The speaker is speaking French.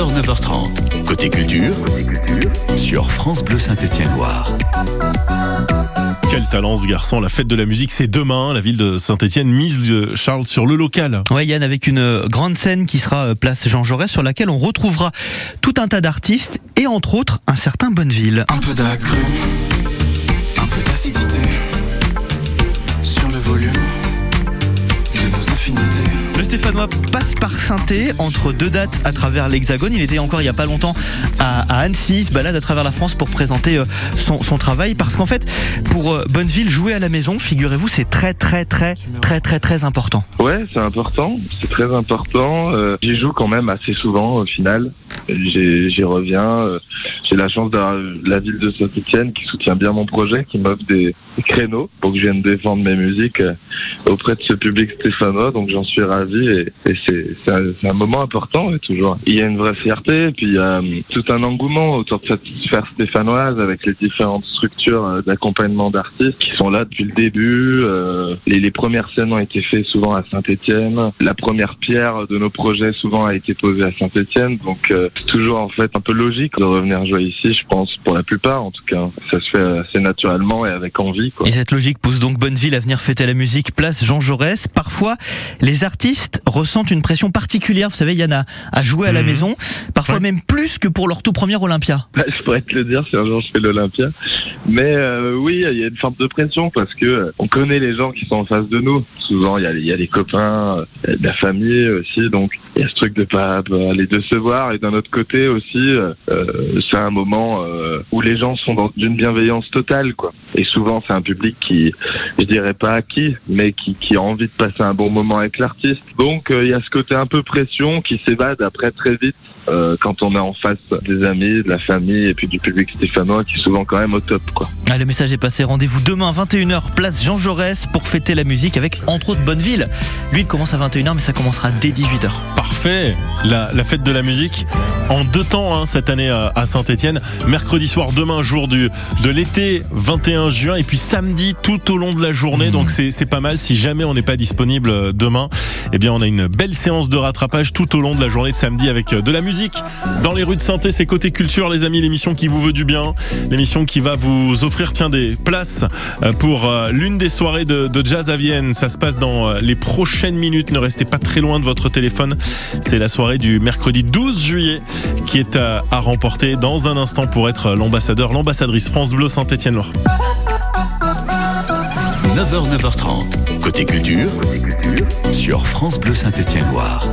9h, 9h30. Côté culture, sur France Bleu Saint-Étienne-Loire. Quel talent ce garçon, la fête de la musique c'est demain, la ville de Saint-Etienne mise euh, Charles sur le local. Ouais Yann, avec une euh, grande scène qui sera euh, place Jean Jaurès sur laquelle on retrouvera tout un tas d'artistes et entre autres un certain Bonneville. Un peu d'agrumes, Le Stéphanois passe par saint entre deux dates à travers l'Hexagone. Il était encore il n'y a pas longtemps à, Annecy. Il se balade à travers la France pour présenter euh, son, travail. Parce qu'en fait, pour euh, Bonneville, jouer à la maison, figurez-vous, c'est très, très, très, très, très, très important. Ouais, c'est important. C'est très important. Euh, j'y joue quand même assez souvent au final. J'y reviens. J'ai la chance d'avoir la ville de Saint-Etienne qui soutient bien mon projet, qui m'offre des, créneaux pour que je vienne défendre mes musiques auprès de ce public stéphanois. Donc j'en suis ravi et, c'est un, moment important toujours. Il y a une vraie fierté et puis il y a tout un engouement autour de cette sphère stéphanoise avec les différentes structures euh, d'accompagnement d'artistes qui sont là depuis le début. Euh, les, les, premières scènes ont été faites souvent à Saint-Étienne. La première pierre de nos projets souvent a été posée à Saint-Étienne. Donc euh, c'est toujours en fait un peu logique de revenir jouer ici, je pense, pour la plupart en tout cas. Ça se fait assez naturellement et avec envie. Quoi. Et cette logique pousse donc Bonneville à venir fêter la musique place Jean Jaurès. Parfois, les artistes ressentent une pression particulière. Vous savez, il y en a à jouer à la mhm. maison, parfois même plus que pour leur tout premier Olympia. Bah, je pourrais te le dire si un jour je fais l'Olympia. Mais euh, oui, il y a une forme de pression parce que euh, on connaît les gens qui sont en face de nous. Souvent, il y a, y a les copains, euh, la famille aussi. Donc, il y a ce truc de pas aller décevoir. Et d'un autre côté aussi, c'est un moment où les gens sont dans une bienveillance totale, quoi. Et souvent, c'est un public qui, je dirais pas acquis, mais qui, qui a envie de passer un bon moment avec l'artiste. Donc il y a ce côté un peu pression qui s'évade après très vite euh, quand on est en face des amis, de la famille et puis du public stéphanois qui est souvent quand même au top. Quoi. Ah, le message est passé. Rendez-vous demain 21h, place Jean Jaurès pour fêter la musique avec entre autres Bonneville. Lui, il commence à 21h, mais ça commencera dès 18h. Parfait. La, la fête de la musique en deux temps hein, cette année à Saint-Etienne. Mercredi soir, demain, jour du, de l'été, 21 juin, et puis samedi tout au long de la journée. Donc c'est pas mal. Si jamais on n'est pas disponible euh, demain, eh bien on a une belle séance de rattrapage tout au long de la journée de samedi avec euh, de la musique dans les rues de saint C'est côté culture, les amis, l'émission qui vous veut du bien, l'émission qui va vous offrir tiens des places euh, pour euh, l'une des soirées de, jazz à Vienne. Ça se passe dans euh, les prochaines minutes. Ne restez pas très loin de votre téléphone. C'est la soirée du mercredi 12 juillet qui est à, remporter dans un instant pour être l'ambassadeur, l'ambassadrice France Bleu Saint-Étienne-Loire. 9h, 9h30. Côté culture, sur France Bleu Saint-Étienne-Loire.